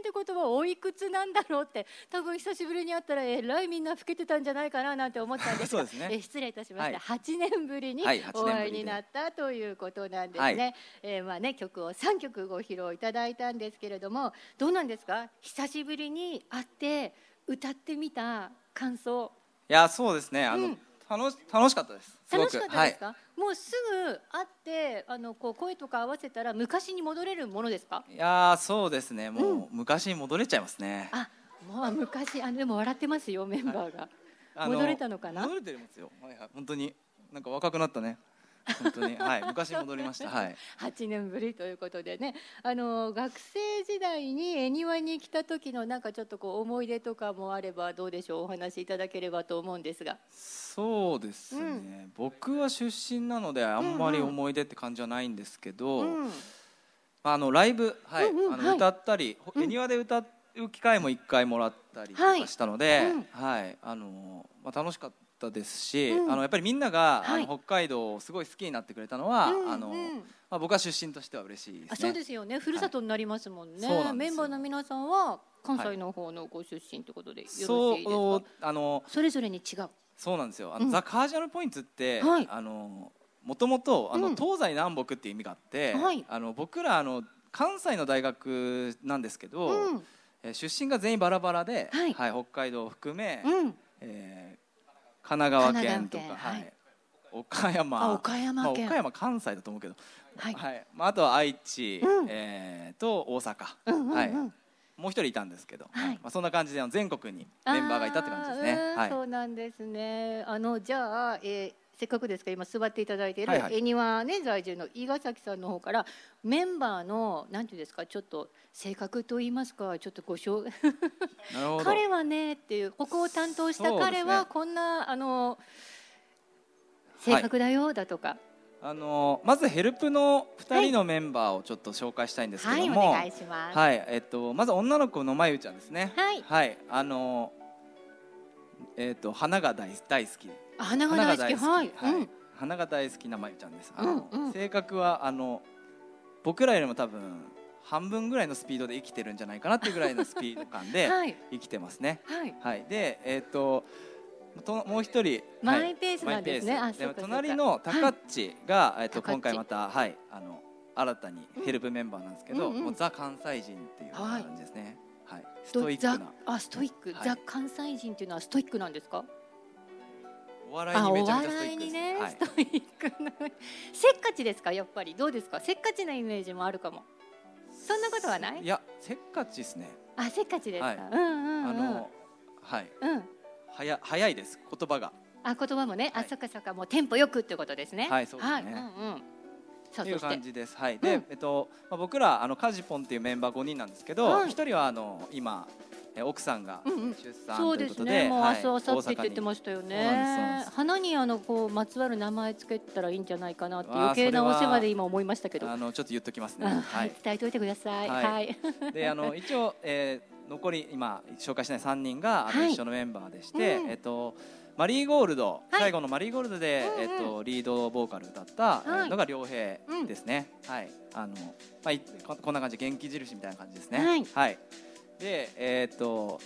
Speaker 4: ってことはおいくつなんだろうって多分久しぶりに会ったらえらいみんな老けてたんじゃないかななんて思ったんですが
Speaker 9: そうですね。
Speaker 4: え失礼いたしました、
Speaker 9: はい。
Speaker 4: 8年ぶりに
Speaker 9: はい8年ぶりで
Speaker 4: お会いになったということなんですね、
Speaker 9: はい。
Speaker 4: えーまあね曲を3曲ご披露いただいたんですけれどもどうなんですか？久しぶりに会って歌ってみた感想
Speaker 9: いや、そうですね。あの、
Speaker 4: うん
Speaker 9: 楽し、楽しかったです。
Speaker 4: 楽しかったですか、
Speaker 9: は
Speaker 4: もうすぐ会ってあのこう声とか合わせたら昔に戻れるものですか？
Speaker 9: い。いやー、そうですね。もう、昔に戻れちゃいますね。
Speaker 4: あもう昔あでも笑ってますよメンバーが、戻れたのかな？
Speaker 9: 戻れてるんですよ。はいはい、本当に、なんか若くなったね。本当に、はい、昔に戻りました。はい。
Speaker 4: 8年ぶりということでね。あの学生時代に恵庭に来た時のなんかちょっとこう思い出とかもあればどうでしょう？お話しいただければと思うんですが。
Speaker 9: そうですね、
Speaker 4: うん。
Speaker 9: 僕は出身なのであんまり思い出って感じはないんですけど、
Speaker 4: うん。
Speaker 9: まあ、あのライブ、はいあの
Speaker 4: うんうんはい。
Speaker 9: 歌ったり、ほ恵庭で歌う機会も一回もらったりとかしたので、はい。あのまあ、楽しかったですし、
Speaker 4: うん。
Speaker 9: あのやっぱりみんなが、
Speaker 4: はい。
Speaker 9: あの北海道をすごい好きになってくれたのは、
Speaker 4: うん
Speaker 9: あの
Speaker 4: うん。
Speaker 9: まあ、僕は出身としては嬉しいですね。
Speaker 4: あそうですよね。ふるさとになりますもんね、
Speaker 9: そうなん
Speaker 4: メンバーの皆さんは関西の方のご出身ということでよろしいですか、
Speaker 9: そうあの
Speaker 4: それぞれに違う。
Speaker 9: そうなんですよ。あの、
Speaker 4: うん。
Speaker 9: ザ・カージナルポイントって、
Speaker 4: はい。
Speaker 9: あのもともとあの、
Speaker 4: うん。
Speaker 9: 東西南北っていう意味があって、
Speaker 4: はい。
Speaker 9: あの僕らあの関西の大学なんですけど、出身が全員バラバラで、
Speaker 4: はい
Speaker 9: 北海道を含め、
Speaker 4: うん。
Speaker 9: えー神奈川県とかはい。
Speaker 4: はい。
Speaker 9: 岡山。
Speaker 4: あ岡山県。
Speaker 9: まあ、岡山関西だと思うけど、
Speaker 4: はい。
Speaker 9: まあ、あとは愛知、
Speaker 4: うん。
Speaker 9: えーと大阪、
Speaker 4: うんうんうん。
Speaker 9: はい、もう一人いたんですけど、
Speaker 4: はい。
Speaker 9: まあ、そんな感じで全国にメンバーがいたって感じですね。はい。
Speaker 4: そうなんですね。あのじゃあ、えーせっかくですから今座っていただいている
Speaker 9: はいはい。
Speaker 4: 恵庭ね在住の伊賀崎さんの方からメンバーのなんていうんですかちょっと性格と言いますかちょっとご紹 彼はねっていうここを担当した彼はこんなあの性格だよだとか。
Speaker 9: あのまずヘルプの2人のメンバーをちょっと紹介したいんですけ
Speaker 4: はい、
Speaker 9: ども、
Speaker 4: お願いします。
Speaker 9: はい。えっと、まず女の子のまゆちゃんですね。
Speaker 4: はい。
Speaker 9: あのえっと花が大大好き。
Speaker 4: あ花が大好き。はい。うん。
Speaker 9: 花が大好きなまゆちゃんです。あの、
Speaker 4: うんうん。
Speaker 9: 性格はあの僕らよりも多分半分ぐらいのスピードで生きてるんじゃないかなっていうぐらいのスピード感で
Speaker 4: はい。
Speaker 9: 生きてますね。
Speaker 4: はい。
Speaker 9: はい、でえっ、とともう一人。
Speaker 4: マイ
Speaker 9: はい
Speaker 4: ペースなんですね。
Speaker 9: マイペース。で隣のタカッチが、えっと
Speaker 4: タカッチ
Speaker 9: 今回またはい。あの新たにヘルプメンバーなんですけど、
Speaker 4: うんうん。
Speaker 9: もうザ関西人っていう
Speaker 4: はい
Speaker 9: 感じですね。はい、ストイックな。
Speaker 4: あストイック、
Speaker 9: はい。
Speaker 4: ザ関西人っていうのはストイックなんですか？
Speaker 9: お笑いにめちゃめちゃストイ
Speaker 4: あお笑い
Speaker 9: ックです。
Speaker 4: にね、
Speaker 9: はい。
Speaker 4: ストイックな。せっかちですか？やっぱり。どうですか？せっかちなイメージもあるかも。そんなことはない？
Speaker 9: いやせっかちですね。
Speaker 4: あせっかちですか、
Speaker 9: はい。
Speaker 4: うんうんうん。
Speaker 9: あのはい。
Speaker 4: うん。
Speaker 9: はや早いです。言葉が。
Speaker 4: あ言葉もね、あそっかそっか。もうテンポよくってことですね。
Speaker 9: はいそうですね。
Speaker 4: はい、うんうん。
Speaker 9: という感じです。はい。で、えっとまあ僕らあのカジポンっていうメンバー5人なんですけど、
Speaker 4: はい
Speaker 9: 一人はあの今え奥さんが
Speaker 4: うんうん
Speaker 9: 出産
Speaker 4: そうです
Speaker 9: ということで、
Speaker 4: ね。もう
Speaker 9: はい
Speaker 4: 明日明後日って言ってましたよね
Speaker 9: で。
Speaker 4: 花にあのこうまつわる名前つけたらいいんじゃないかなって余計なお世話で今思いましたけど。
Speaker 9: あのちょっと言っときますね。
Speaker 4: あ
Speaker 9: は
Speaker 4: はいい。伝えておいてください。
Speaker 9: はい
Speaker 4: はい。
Speaker 9: であの 一応、えー、残り今紹介しない3人が
Speaker 4: はい
Speaker 9: 一緒のメンバーでして、
Speaker 4: うん
Speaker 9: えっとマリーゴールド、
Speaker 4: はい
Speaker 9: 最後のマリーゴールドで、
Speaker 4: うんうん
Speaker 9: えっとリードボーカル歌った、のが良平ですね。はい。あのまあいここんな感じ元気印みたいな感じですね。
Speaker 4: はい
Speaker 9: でえっと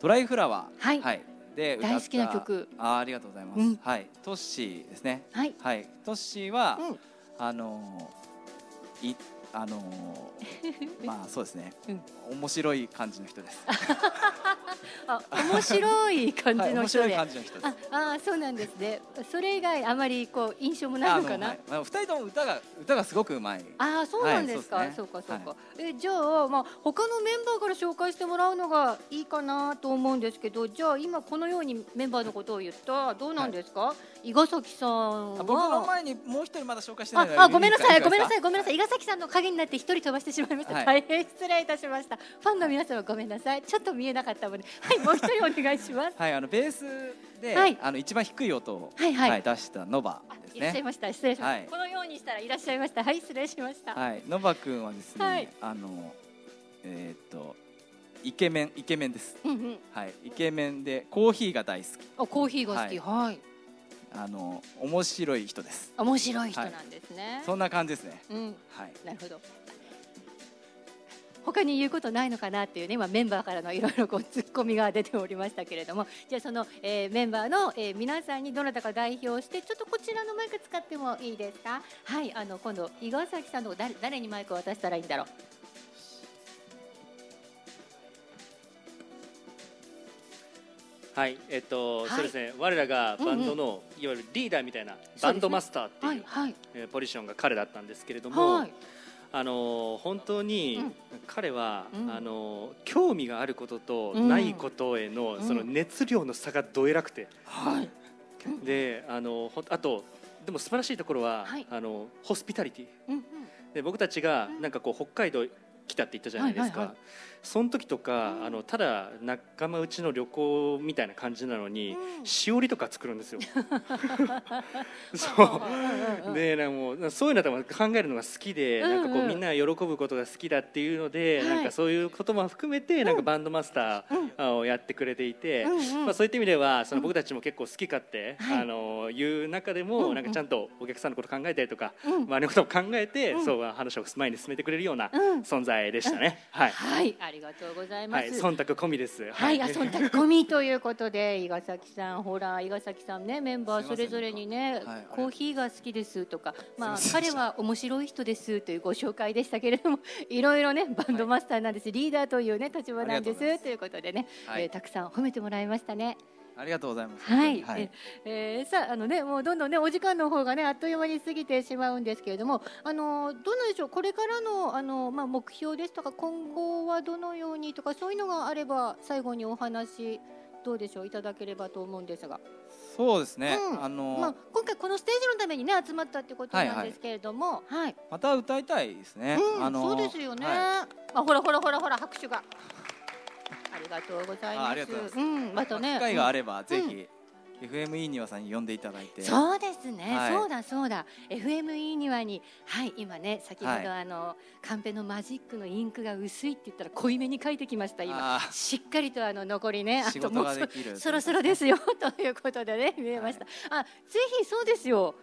Speaker 9: ドライフラワー
Speaker 4: はい
Speaker 9: で歌った
Speaker 4: 大好きな曲
Speaker 9: あーありがとうございます。
Speaker 4: うん
Speaker 9: はい。トッシーですね。
Speaker 4: はい。
Speaker 9: はい。トッシーは、
Speaker 4: うん
Speaker 9: あのいあの まあそうですね、面白い感じの人です。
Speaker 4: あ面白い感じ
Speaker 9: はい
Speaker 4: の人で。
Speaker 9: 面白い感じの人です。
Speaker 4: ああそうなんですね。それ以外あまりこう印象もないのかな？
Speaker 9: はい人とも歌が歌がすごくうまい。
Speaker 4: ああそうなんですか、
Speaker 9: はい
Speaker 4: そうかそうか、
Speaker 9: は
Speaker 4: えじゃあまあ他のメンバーから紹介してもらうのがいいかなと思うんですけどじゃあ今このようにメンバーのことを言ったどうなんですか、伊賀崎さんは？
Speaker 9: あ僕の前にもう一人まだ紹介してない
Speaker 4: ああごめんなさい
Speaker 9: い
Speaker 4: ごめんなさい
Speaker 9: い
Speaker 4: ごめんなさい伊賀崎さんの影になって一人飛ばしてしまいました、
Speaker 9: はい
Speaker 4: 大変失礼いたしました。ファンの皆様ごめんなさい。ちょっと見えなかったのではいもう一人お願いします。
Speaker 9: はいあのベースで、
Speaker 4: はい。
Speaker 9: あの一番低い音を、
Speaker 4: はいはい。
Speaker 9: 出したノバですね。
Speaker 4: いらっしゃいました。失礼しました、
Speaker 9: はい。
Speaker 4: このようにしたらいらっしゃいました。はい失礼しました、
Speaker 9: はい。ノバ君はですね、
Speaker 4: はい。
Speaker 9: あのえーっとイケメンイケメンです。
Speaker 4: うんうん。
Speaker 9: はい。イケメンでコーヒーが大好き。
Speaker 4: あコーヒーが好き。はい、
Speaker 9: あの面白い人です。
Speaker 4: 面白い人なんですね、
Speaker 9: そんな感じですね。
Speaker 4: うん
Speaker 9: はい。
Speaker 4: なるほど。他に言うことないのかなっていうね今メンバーからのいろいろこうツッコミが出ておりましたけれどもじゃあその、えーメンバーの、えー皆さんにどなたか代表してちょっとこちらのマイク使ってもいいですか？はいあの今度伊賀崎さんの誰誰にマイクを渡したらいいんだろう？
Speaker 12: はい、えっと、
Speaker 4: はい。
Speaker 12: そうですね。我らがバンドの、いわゆるリーダーみたいなバンドマスターっていう
Speaker 4: はいはい。
Speaker 12: えーポジションが彼だったんですけれども、
Speaker 4: はい。
Speaker 12: あのー本当に
Speaker 4: うん。
Speaker 12: 彼は、
Speaker 4: うん。
Speaker 12: あのー興味があることと
Speaker 4: うん。
Speaker 12: ないことへの、
Speaker 4: うん。
Speaker 12: その熱量の差がどえらくて、
Speaker 4: はい。
Speaker 12: であのあとでも素晴らしいところは、
Speaker 4: はい。
Speaker 12: あのホスピタリティ。
Speaker 4: うんうん。
Speaker 12: で僕たちがなんかこう北海道来たって言ったじゃないですか、
Speaker 4: はいはいはい
Speaker 12: その時とか、あのただ仲間内の旅行みたいな感じなのに、しおりとか作るんですよ。そう。でなんかもうそういうのとも考えるのが好きで、
Speaker 4: うんうん。
Speaker 12: なんかこうみんなが喜ぶことが好きだっていうので、
Speaker 4: はい。
Speaker 12: なんかそういうことも含めて、なんかバンドマスターをやってくれていて、
Speaker 4: うんうん。
Speaker 12: まあそういった意味ではその僕たちも結構好き勝手、
Speaker 4: はい。
Speaker 12: あのいう中でも、
Speaker 4: うんうん。
Speaker 12: なんかちゃんとお客さんのこと考えたりとか、
Speaker 4: うん。
Speaker 12: 周りのことを考えて、
Speaker 4: うん。
Speaker 12: そう話を前に進めてくれるような
Speaker 4: うん。
Speaker 12: 存在でしたね。はい、
Speaker 4: はいありがとうございます、
Speaker 12: はい、忖度込みです。
Speaker 4: はい、あ忖度込みということで 伊賀崎さんほら伊賀崎さんねメンバーそれぞれにね、
Speaker 9: はい
Speaker 4: コーヒーが好きですとか、まあ彼は面白い人ですというご紹介でしたけれども いろいろねバンドマスターなんです、リーダーというね立場なんで
Speaker 9: す。
Speaker 4: ということでね、
Speaker 9: はい。
Speaker 4: えーたくさん褒めてもらいましたね。
Speaker 9: ありがとうございます。
Speaker 4: はい、
Speaker 9: はい。
Speaker 4: ええーさああのねもうどんどんねお時間の方がねあっという間に過ぎてしまうんですけれどもあのどうなんでしょうこれからのあのまあ目標ですとか今後はどのようにとかそういうのがあれば最後にお話どうでしょういただければと思うんですが。
Speaker 9: そうですね、
Speaker 4: うん。
Speaker 9: あの
Speaker 4: まあ、今回このステージのためにね集まったってことなんですけれども、はい、
Speaker 9: また歌いたいですね、
Speaker 4: うん、
Speaker 9: あの
Speaker 4: そうですよね。
Speaker 9: は
Speaker 4: あ、ほらほらほらほら拍手が。ありがとうございます。
Speaker 9: あありがとうございます。
Speaker 4: うん、またね。
Speaker 9: 機会があれば、
Speaker 4: うん。
Speaker 9: ぜひ FME にわさんに呼んでいただいて。
Speaker 4: そうですね、
Speaker 9: はい。
Speaker 4: そうだそうだ。FME にはにはい今ね先ほど、
Speaker 9: はい。
Speaker 4: あのカンペのマジックのインクが薄いって言ったら濃いめに書いてきました今。しっかりとあの残りねあ
Speaker 9: 仕事
Speaker 4: ともうそ
Speaker 9: ができる
Speaker 4: そろそろですよということでね見えました、あぜひそうですよ。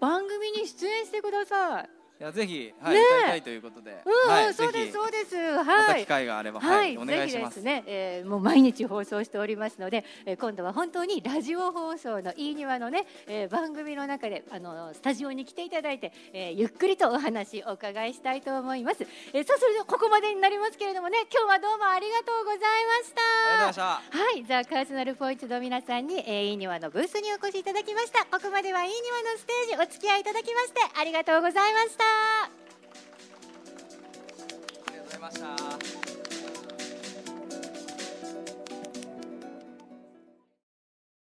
Speaker 4: 番組に出演してください
Speaker 9: いやぜひ、はい
Speaker 4: ねえ。
Speaker 9: 歌いたいということで、
Speaker 4: うん、
Speaker 9: はい、
Speaker 4: そうですそうです。
Speaker 9: ま
Speaker 4: はい。
Speaker 9: た機会があれば、
Speaker 4: は、
Speaker 9: はい。い、お願いします。
Speaker 4: ぜひですね、えー、もう毎日放送しておりますので、えー、今度は本当にラジオ放送のいい庭のね、えー、番組の中であのスタジオに来ていただいて、えー、ゆっくりとお話お伺いしたいと思います。えー、さあそれではここまでになりますけれどもね、今日はどうもありがとうございました。
Speaker 9: ありがとうございました。
Speaker 4: はい、ザ・カーソナルポイントの皆さんに、えー、いい庭のブースにお越しいただきました。ここまではいい庭のステージお付き合いいただきましてありがとうございました。
Speaker 9: ありがとうございました。